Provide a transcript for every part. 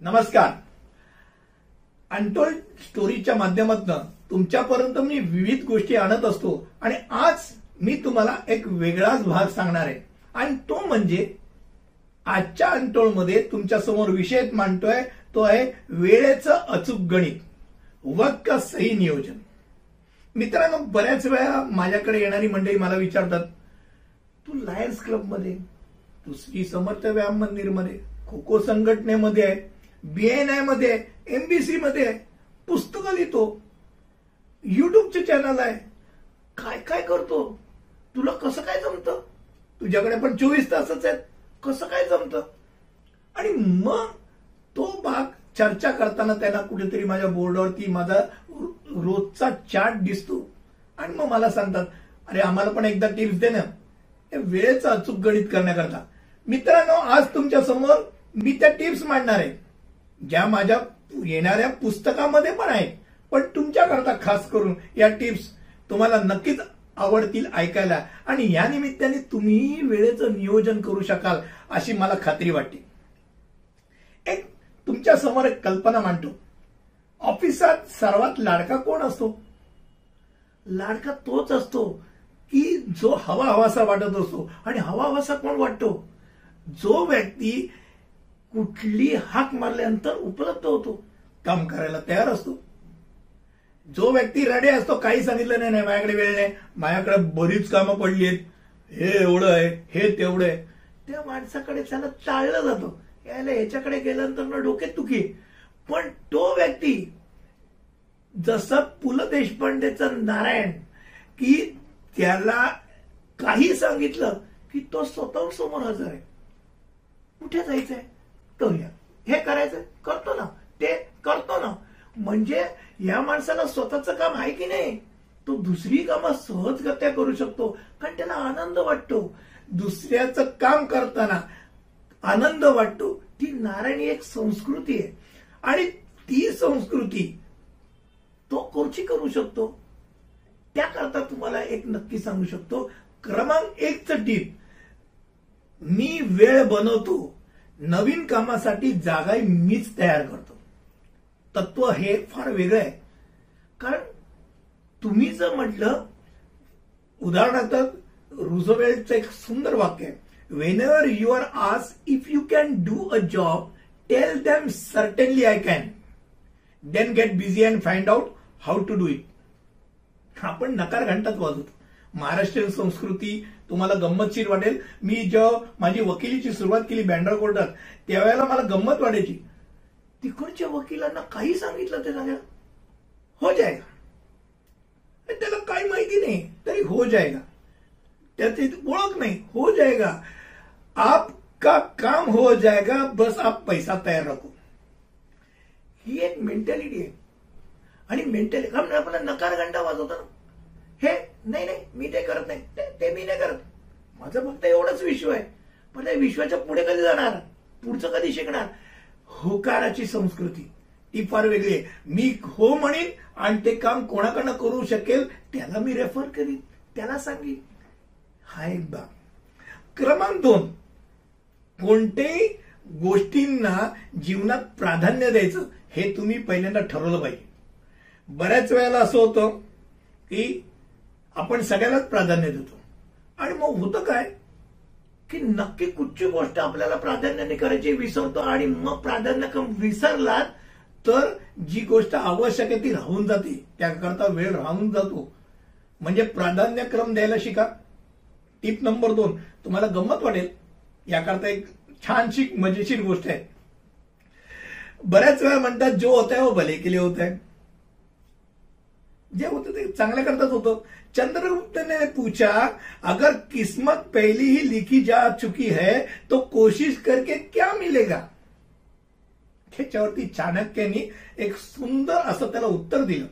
नमस्कार. अनटोल्ड स्टोरीच्या माध्यमातून तुमच्यापर्यंत मी विविध गोष्टी आणत असतो आणि आज मी तुम्हाला एक वेगळाच भाग सांगणार आहे. आणि तो म्हणजे आजच्या अनटोळमध्ये तुमच्यासमोर विषय मांडतोय तो आहे वेळेचं अचूक गणित वक्क का सही नियोजन. मित्रांनो बऱ्याच वेळा माझ्याकडे येणारी मंडळी मला विचारतात तू लायन्स क्लबमध्ये तू श्री समर्थ व्यायाम मंदिरमध्ये खो खो संघटनेमध्ये आहे बीएनआयमध्ये एमबीसी मध्ये पुस्तकं लिहितो. युट्यूबचे चॅनल आहे. काय काय करतो? तुला कसं काय जमतं? तुझ्याकडे पण चोवीस तासच आहेत. कसं काय जमतं? आणि मग तो भाग चर्चा करताना त्यांना कुठेतरी माझ्या बोर्डवरती माझा रोजचा चार्ट दिसतो. आणि मग मला सांगतात अरे आम्हाला पण एकदा टिप्स दे ना. वेळेचं अचूक गणित करण्याकरता. मित्रांनो आज तुमच्यासमोर मी त्या टिप्स मांडणार आहे. ज्या माझ्या येणाऱ्या पुस्तकामध्ये पण आहेत. पण तुमच्याकरता खास करून या टिप्स तुम्हाला नक्कीच आवडतील ऐकायला. आणि या निमित्ताने तुम्ही वेळेचं नियोजन करू शकाल अशी मला खात्री वाटते. एक तुमच्यासमोर एक कल्पना मांडतो. ऑफिसात सर्वात लाडका कोण असतो? लाडका तोच असतो की जो हवा हवासा वाटत असतो. आणि हवा हवासा कोण वाटतो? जो व्यक्ती कुठली हाक मारल्यानंतर उपलब्ध होतो. काम करायला तयार असतो. जो व्यक्ती रेडी असतो काही सांगितलं नाही नाही माझ्याकडे वेळ नाही. माझ्याकडे बरीच कामं पडली आहेत. हे एवढं आहे हे तेवढं आहे. त्या माणसाकडे त्याला चाललं जातो. यायला ह्याच्याकडे गेल्यानंतर ना डोक्यात दुखी. पण तो व्यक्ती जसं पु ल देशपांडेचं नारायण की त्याला काही सांगितलं की तो स्वतःहून समोर हजर आहे. कुठे जायचंय? करूया हे करायचं? करतो ना. ते करतो ना. म्हणजे या माणसाला स्वतःचं काम आहे की नाही? तो दुसरी कामं सहजगत्या करू शकतो. कारण त्याला आनंद वाटतो. दुसऱ्याचं काम करताना आनंद वाटतो. ती नारायणी एक संस्कृती आहे. आणि ती संस्कृती तो कोची करू शकतो. त्याकरता तुम्हाला एक नक्की सांगू शकतो. क्रमांक एकचं टीप. मी वेळ बनवतो. नवीन कामासाठी जागाही मीच तयार करतो. तत्व हे फार वेगळं आहे. कारण तुम्ही जर म्हटलं उदाहरणार्थ रुझवेल्टचं एक सुंदर वाक्य आहे वेन एव्हर यू आर आस if you can do a job tell them certainly I can then get busy and find out how to do it आपण नकार घंटाच वाजवतो. महाराष्ट्रीयन संस्कृती तुम्हाला गंमतशीर वाटेल. मी जेव्हा माझी वकिलीची सुरुवात केली बँड्रा कोर्टात त्यावेळेला मला गंमत वाटायची. तिकडच्या वकिलांना काही सांगितलं ते सांगा हो जाएगा त्याला काही माहिती नाही तरी हो जाएगा त्याची ओळख नाही हो जाएगा आपका काम हो जाएगा बस आप पैसा तयार रखो. ही एक मेंटॅलिटी आहे. आणि मेंटॅलिटी कारण आपण नकार घंटा वाजवतो ना. हे नाही नाही मी ते करत नाही. ते मी नाही करत. माझं फक्त एवढंच विश्व आहे. पण त्या विश्वाच्या पुढे कधी जाणार? पुढचं कधी शिकणार? होकाराची संस्कृती. ती फार वेगळी आहे. मी हो म्हणेन आणि ते काम कोणाकडनं करू शकेल त्याला मी रेफर करीन. त्याला सांगेन. हा एक बाब क्रमांक दोन. कोणत्याही गोष्टींना जीवनात प्राधान्य द्यायचं हे तुम्ही पहिल्यांदा ठरवलं पाहिजे. बऱ्याच वेळेला असं होतं की आपण सगळ्यालाच प्राधान्य देतो. आणि मग होतं काय? की नक्की कुठची गोष्ट आपल्याला प्राधान्याने करायची विसरतो आणि मग प्राधान्यक्रम विसरलात तर जी गोष्ट आवश्यक आहे ती राहून जाते. त्याकरता वेळ राहून जातो. म्हणजे प्राधान्यक्रम द्यायला शिका. टीप नंबर दोन. तुम्हाला गंमत वाटेल. याकरता एक छानशी मजेशीर गोष्ट आहे. बऱ्याच वेळा म्हणतात जो होत आहे हो भले केले होत आहे जे होतं ते चांगल्या करताच होतं. चंद्रगुप्त ने पूछा, अगर किस्मत पहली ही लिखी जा चुकी है तो कोशिश करके क्या मिलेगा? त्याच्यावरती चाणक्यानी एक सुंदर असं त्याला उत्तर दिलं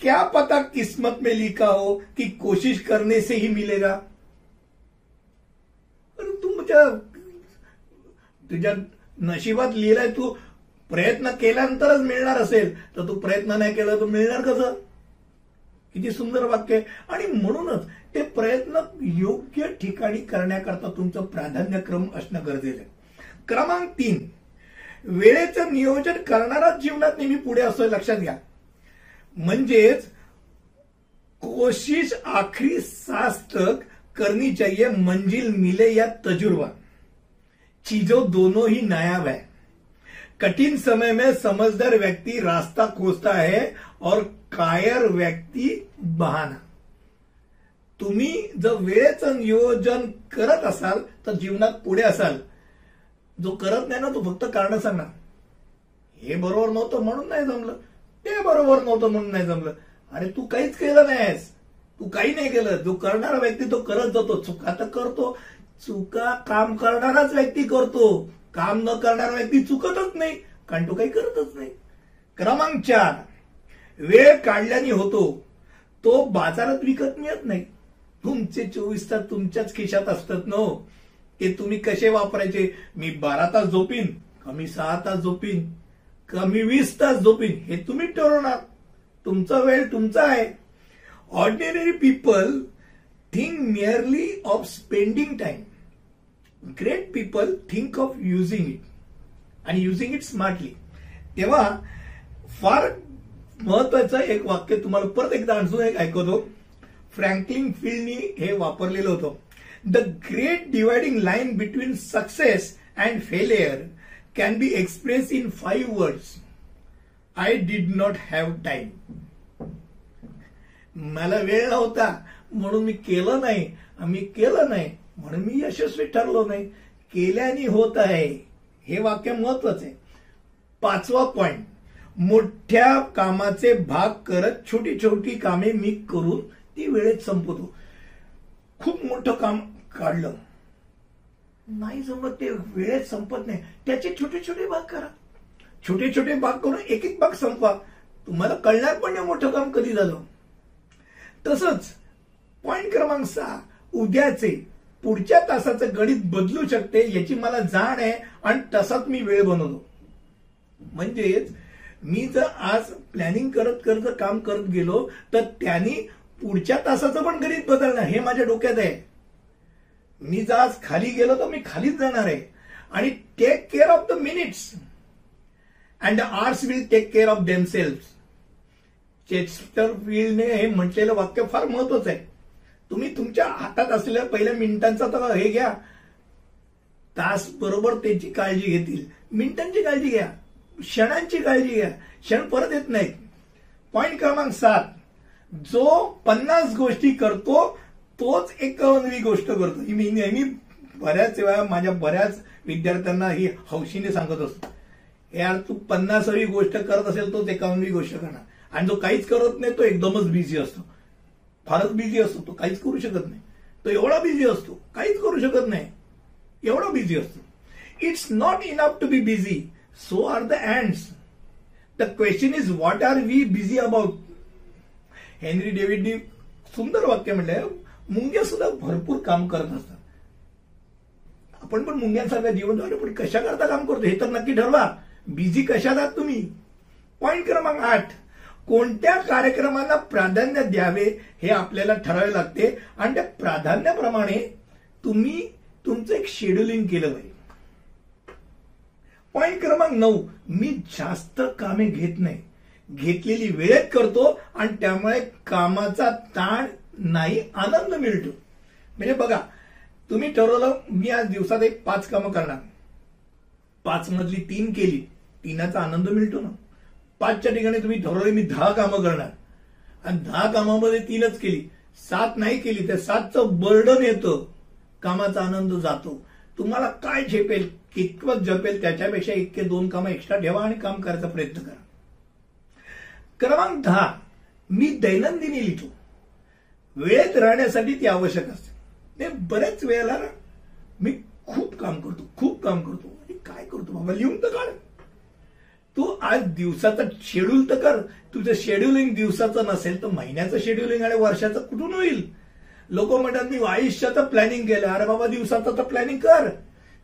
क्या पता किस्मत में लिखा हो कि कोशिश करने से ही मिलेगा? तुमच्या तुझ्या नशिबात लिहिलाय, तू प्रयत्न केल्यानंतरच मिळणार असेल. तर तू प्रयत्न नाही केला, तर मिळणार कसं? किती सुंदर वाक्य आहे. आणि म्हणूनच ते प्रयत्न योग्य ठिकाणी करण्याकरता तुमचं प्राधान्यक्रम असणं गरजेचं आहे. क्रमांक तीन वेळेचं नियोजन करणाराच जीवनात नेहमी पुढे असतो लक्षात घ्या. म्हणजेच कोशिश आखरी सास्तक तक करनी चाहिए मंजिल मिले या तजुर्बा. चीजों दोनों ही नायाब है कठिन समय में समझदार व्यक्ति रास्ता खोजता है और कायर व्यक्ती बहाना. तुम्ही जर वेळेचं नियोजन करत असाल तर जीवनात पुढे असाल. जो करत नाही ना तो फक्त कारण सांगणार. हे बरोबर नव्हतं म्हणून नाही जमलं. ते बरोबर नव्हतं म्हणून नाही जमलं. अरे तू काहीच केलं नाहीस. तू काही नाही केलं. जो करणारा व्यक्ती तो करत जातो. चुका तर करतो. चुका काम करणाराच व्यक्ती करतो. काम न करणारा व्यक्ती चुकतच नाही. कारण तो काही करतच नाही. क्रमांक चार. वेळ काढल्याने होतो. तो बाजारात विकत मिळत नाही. तुमचे चोवीस तास तुमच्याच खिशात असतात नो. ते तुम्ही कसे वापरायचे? मी बारा तास झोपीन कमी सहा तास झोपीन कमी वीस तास झोपीन हे तुम्ही ठरवणार. तुमचा वेळ तुमचा आहे. Ordinary people think merely of spending time great people think of using it आणि युझिंग इट स्मार्टली तेव्हा फार महत्वाचं एक वाक्य तुम्हाला परत एकदा अजून एक ऐकवतो. फ्रँकलिन फिल्डनी हे वापरलेलं होतं. The great dividing line between success and failure can be express in five words I did not have time मला वेळ नव्हता. म्हणून मी केलं नाही. मी केलं नाही. म्हणून मी यशस्वी ठरलो नाही. केल्याने होत आहे. हे वाक्य महत्वाचं आहे. पाचवा पॉइंट मोठ्या कामाचे भाग करत छोटी छोटी कामे मी करून ती वेळेत संपवतो. खूप मोठं काम काढलं. नाही जमत ते वेळेत संपत नाही. त्याचे छोटे छोटे भाग करा. छोटे छोटे भाग करून एक एक भाग संपवा. तुम्हाला कळणार पण नाही मोठं काम कधी झालं. तसंच पॉइंट क्रमांक सहा उद्याचे पुढच्या तासाचं गणित बदलू शकते याची मला जाण आहे आणि तसाच मी वेळ बनवतो. म्हणजेच मी जर आज प्लॅनिंग करत करत काम करत गेलो तर त्यांनी पुढच्या तासाचं पण गणित बदलणं हे माझ्या डोक्यात आहे. मी जर आज खाली गेलो तर मी खालीच जाणार आहे. आणि take care of the minutes and the hours will take care of themselves Chester फील्डने हे म्हटलेलं वाक्य फार महत्वाचं आहे. तुम्ही तुमच्या हातात असलेल्या पहिल्या मिनिटांचा तर हे घ्या. तास बरोबर त्याची काळजी घेतील. मिनिटांची काळजी घ्या. क्षणांची काळजी घ्या. क्षण परत येत नाही पॉइंट क्रमांक सात. जो पन्नास गोष्टी करतो तोच एकावन्नवी गोष्ट करतो. ही मी नेहमी बऱ्याच वेळा माझ्या बऱ्याच विद्यार्थ्यांना ही हौशीने सांगत असतो. यार तू पन्नासावी गोष्ट करत असेल तोच एकावन्नवी गोष्ट करणार. आणि जो काहीच करत नाही तो एकदमच बिझी असतो. फारच बिझी असतो. तो काहीच करू शकत नाही. तो एवढा बिझी असतो. काहीच करू शकत नाही. एवढा बिझी असतो. It's not enough to be busy so are the ants the question is what are we busy about Henry डेव्हिडनी सुंदर वाक्य म्हणलंय मुंग्या सुद्धा भरपूर काम करत असतात. आपण पण मुंग्यांसारखं जीवन झालं पण कशा करता काम करतो हे तर नक्की ठरवा. बिझी कशात आहात तुम्ही? पॉईंट क्रमांक आठ. कोणत्या कार्यक्रमांना प्राधान्य द्यावे हे आपल्याला ठरावे लागते? आणि त्या प्राधान्याप्रमाणे तुम्ही तुमचं एक शेड्युलिंग केलं पाहिजे. पॉईंट क्रमांक नऊ. मी जास्त कामे घेत नाही. घेतलेली वेळेत करतो आणि त्यामुळे कामाचा ताण नाही आनंद मिळतो. म्हणजे बघा तुम्ही ठरवलं मी आज दिवसात एक पाच कामं करणार. पाच मधली तीन केली तीनाचा आनंद मिळतो ना. पाचच्या ठिकाणी तुम्ही ठरवले मी दहा कामं करणार. आणि दहा कामामध्ये तीनच केली. सात नाही केली तर सातचं बर्डन येतं. कामाचा आनंद जातो. तुम्हाला काय झेपेल? कितपत जपेल त्याच्यापेक्षा इतके दोन कामं एक्स्ट्रा ठेवा आणि काम करायचा प्रयत्न करा. क्रमांक दहा मी दैनंदिनी लिहितो. वेळेत राहण्यासाठी ती आवश्यक असते. ते बऱ्याच वेळेला मी खूप काम करतो खूप काम करतो. आणि काय करतो बाबा? लिहून तर काढ. तू आज दिवसाचं शेड्यूल तर कर. तुझं शेड्युलिंग दिवसाचं नसेल तर महिन्याचं शेड्युलिंग आणि वर्षाचं कुठून होईल? लोक म्हणतात मी आयुष्याचं प्लॅनिंग केलं. अरे बाबा दिवसाचं तर प्लॅनिंग कर.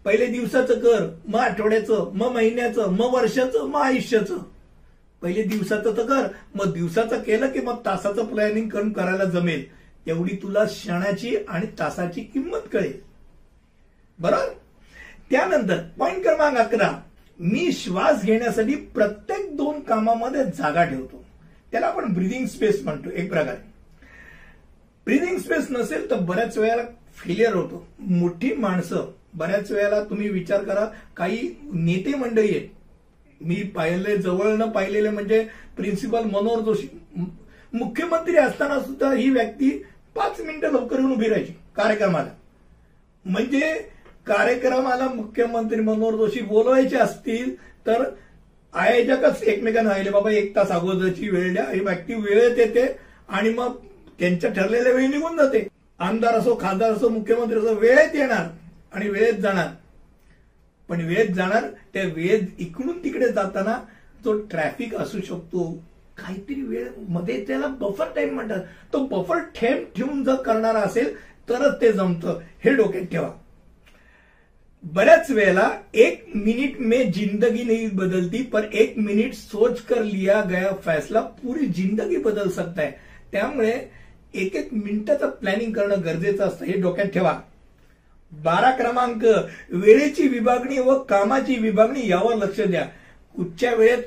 पहिले दिवसाचं कर मग आठवड्याचं मग महिन्याचं मग वर्षाचं मग आयुष्याचं. पहिले दिवसाचं तर कर मग दिवसाचं केलं की मग तासाचं प्लॅनिंग करून करायला जमेल. तेवढी तुला क्षणाची आणि तासाची किंमत कळेल. बरोबर? त्यानंतर पॉईंट क्रमांक अकरा. मी श्वास घेण्यासाठी प्रत्येक दोन कामामध्ये जागा ठेवतो. त्याला आपण ब्रिदिंग स्पेस म्हणतो एक प्रकारे. ब्रिदिंग स्पेस नसेल तर बऱ्याच वेळेला फेलियर होतो. मोठी माणसं बऱ्याच वेळेला तुम्ही विचार करा काही नेते मंडळी आहेत. मी पाहिले जवळ न पाहिलेले म्हणजे प्रिन्सिपल मनोहर जोशी. मुख्यमंत्री असताना सुद्धा ही व्यक्ती पाच मिनिटं लवकर येऊन उभी राहायची कार्यक्रमाला. म्हणजे कार्यक्रमाला मुख्यमंत्री मनोहर जोशी बोलवायचे असतील तर आयोजकच एकमेकांना राहिले बाबा एक तास अगोदरची वेळ द्या ही व्यक्ती वेळेत येते आणि मग त्यांच्या ठरलेल्या वेळी निघून जाते. आमदार असो खासदार असो मुख्यमंत्री असो वेळेत येणार. आणि वेळेत जाणार. पण वेळेत जाणार त्या वेळेत इकडून तिकडे जाताना जो ट्रॅफिक असू शकतो काहीतरी वेळमध्ये त्याला बफर टाइम म्हणतात. तो बफर ठेम ठेवून जर करणारा असेल तरच ते जमतं. हे डोक्यात ठेवा. बऱ्याच वेळेला एक मिनिट में जिंदगी नहीं बदलती पर एक मिनिट सोच कर लिया गया फैसला पूरी जिंदगी बदल सकता है त्यामुळे एक एक मिनिटाचं प्लॅनिंग करणं गरजेचं असतं. हे डोक्यात ठेवा. बारा क्रमांक वेळेची विभागणी व कामाची विभागणी यावर लक्ष द्या. कुठच्या वेळेत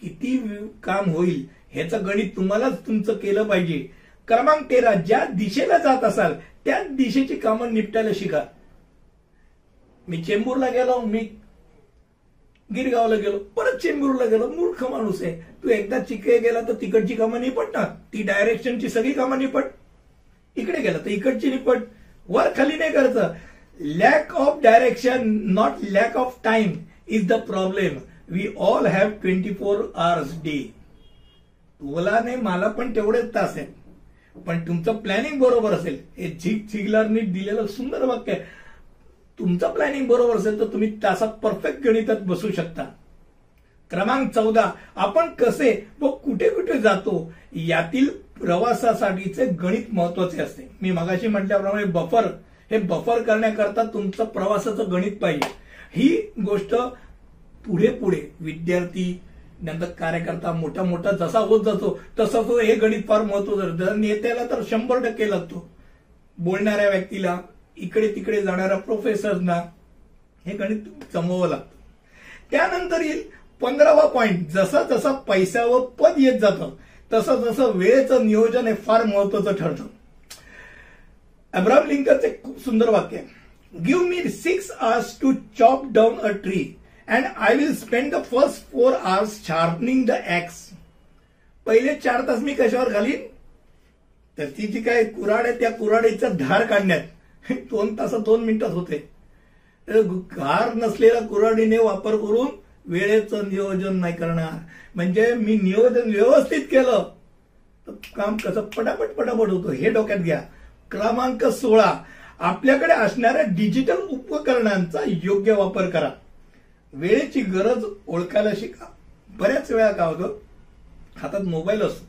किती काम होईल ह्याचं गणित तुम्हालाच तुमचं केलं पाहिजे. क्रमांक तेरा ज्या दिशेला जात असाल त्या दिशेची कामं निपटायला शिका. मी चेंबूरला गेलो मी गिरगावला गेलो परत चेंबूरला गेलो मूर्ख माणूस आहे. तू एकदा चिके गेला तर तिकडची कामं निपटणार ती डायरेक्शनची सगळी कामं निपट. इकडे गेला तर इकडची निपट. वर खाली नाही करायचं. Lack of direction not lack of time is the problem we all have twenty four hours day तुला नाही मला पण तेवढेच तास आहे पण तुमचं प्लॅनिंग बरोबर असेल. हे झिग झिगलारनी दिलेलं सुंदर वाक्य आहे. तुमचं प्लॅनिंग बरोबर असेल तर तुम्ही तासात परफेक्ट गणितात बसू शकता. क्रमांक चौदा आपण कसे व कुठे कुठे जातो यातील प्रवासासाठीचे गणित महत्त्वाचे असते. मी मगाशी म्हटल्याप्रमाणे बफर हे बफर करण्याकरता तुमचं प्रवासाचं गणित पाहिजे. ही गोष्ट पुढे पुढे विद्यार्थी नंतर कार्यकर्ता मोठा मोठा जसा होत जातो तसं तो हे गणित फार महत्वाचं नेत्याला तर शंभर टक्के लागतो. बोलणाऱ्या व्यक्तीला इकडे तिकडे जाणाऱ्या प्रोफेसरना हे गणित जमवावं लागतं. त्यानंतर येईल पंधरावा पॉइंट जसा जसा पैसा व पद येत जातं तसं तसं वेळेचं नियोजन हे फार महत्वाचं ठरतं. अब्राम लिंकनचं खूप सुंदर वाक्य आहे. Give me six hours to chop down a tree and I will spend the first four hours sharpening the axe पहिले चार तास मी कशावर घालीन? तर ती जी काय कुराड आहे त्या कुराडीचा धार काढण्यात. दोन तास दोन मिनिटात होते. गार नसलेल्या कुराडीने वापर करून वेळेचं नियोजन नाही करणार. म्हणजे मी नियोजन व्यवस्थित केलं. तर काम कसं पटापट पटापट होतं हे डोक्यात घ्या. क्रमांक सोळा. आपल्याकडे असणाऱ्या डिजिटल उपकरणांचा योग्य वापर करा. वेळेची गरज ओळखायला शिका. बऱ्याच वेळा काय होतं हातात मोबाईल असतो.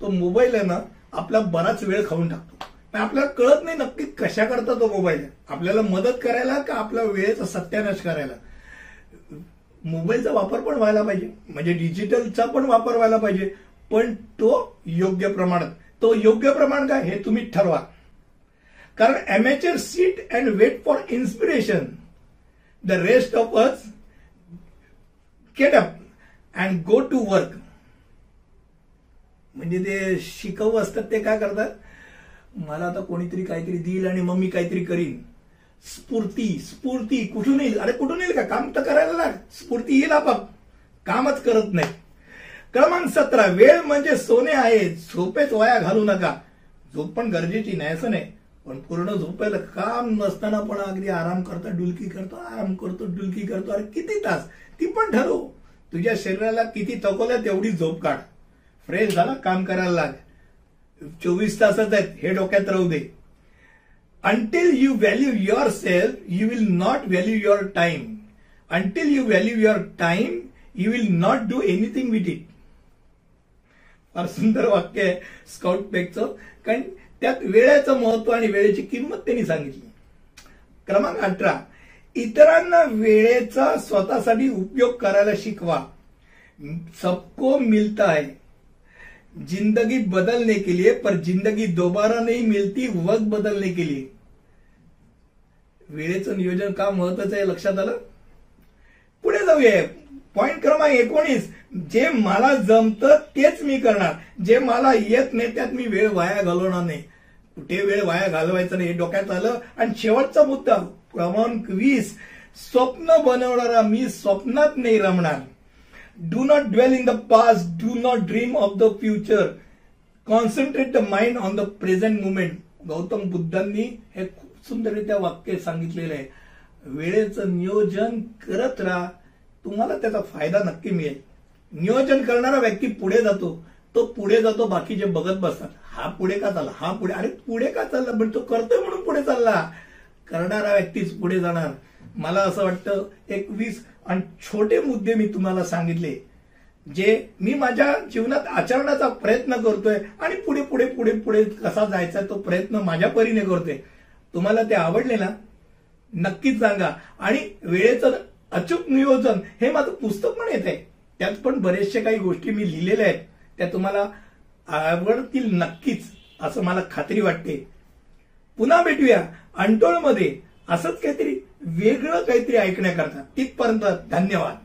तो मोबाईल आहे ना आपला बराच वेळ खाऊन टाकतो. आपल्याला कळत नाही नक्की कशा करता तो मोबाईल आपल्याला मदत करायला का आपला वेळेचा सत्यानाश करायला? मोबाईलचा वापर पण व्हायला पाहिजे. म्हणजे डिजिटलचा पण वापर व्हायला पाहिजे. पण तो योग्य प्रमाणात. तो योग्य प्रमाण काय? हे तुम्ही ठरवा. कारण amateurs sit and wait for inspiration the rest of us get up and go to work म्हणजे ते शिकवू असतात ते काय करतात? मला आता कोणीतरी काहीतरी देईल आणि मग मी काहीतरी करीन. स्फूर्ती स्फूर्ती कुठून येईल? अरे कुठून येईल का? काम तर करायला लाग. स्फूर्ती येईल आपाप. कामच करत नाही. क्रमांक सतरा वेळ म्हणजे सोने आहे. झोपेच वाया घालू नका. झोप पण गरजेची नाही असं नाही. पण पूर्ण झोपायला काम नसताना पण अगदी आराम करतो डुलकी करतो आराम करतो डुलकी करतो. अरे किती तास? ती पण ठरव. तुझ्या शरीराला किती थकवलं तेवढी झोप काढ. फ्रेश झाला काम करायला लाग. चोवीस तासच आहेत. हे डोक्यात राहू दे. Until you value yourself, you will not value your time. Until you value your time, you will not do anything with it. फार सुंदर वाक्य आहे स्काउट पॅकचं कारण त्यात वेळेचं महत्त्व आणि वेळेची किंमत त्यांनी सांगितली. क्रमांक अठरा. इतरांना वेळेचा स्वतःसाठी उपयोग करायला शिकवा. सबको मिलता है. जिंदगी बदलने के लिए पर जिंदगी दोबारा नहीं मिलती वक्त बदलने के लिए. वेळेचं नियोजन का महत्वाचं आहे लक्षात आलं? पुढे जाऊया. पॉइंट क्रमांक एकोणीस. जे मला जमतं तेच मी करणार. जे मला येत नाही त्यात मी वेळ वाया घालवणार नाही. कुठे वेळ वाया घालवायचं नाही हे डोक्यात आलं. आणि शेवटचा मुद्दा क्रमांक वीस. स्वप्न बनवणारा मी स्वप्नात नाही रमणार. Do not dwell in the past do not dream of the future concentrate the mind on the present moment Gautam बुद्धांनी हे सुंदररित्या वाक्य सांगितलेलं आहे. वेळेचं नियोजन करत राहा. तुम्हाला त्याचा फायदा नक्की मिळेल. नियोजन करणारा व्यक्ती पुढे जातो. तो पुढे जातो बाकीचे बघत बसतात. हा पुढे का चालला? हा पुढे अरे पुढे का चालला? पण तो करतोय म्हणून पुढे चालला. करणारा व्यक्तीच पुढे जाणार. मला असं वाटतं एक वीस आणि छोटे मुद्दे मी तुम्हाला सांगितले. जे मी माझ्या जीवनात आचरणाचा प्रयत्न करतोय आणि पुढे पुढे पुढे पुढे कसा जायचा तो प्रयत्न माझ्या परीने करतोय. तुम्हाला ते आवडले ना नक्कीच सांगा. आणि वेळेचं अचूक नियोजन हे माझं पुस्तक पण येते. त्यात पण बरेचशे काही गोष्टी मी लिहिलेल्या आहेत. त्या तुम्हाला आवडतील नक्कीच असं मला खात्री वाटते. पुन्हा भेटूया अंटोळमध्ये असंच काहीतरी वेगळं काहीतरी ऐकण्याकरता. तिथपर्यंत धन्यवाद.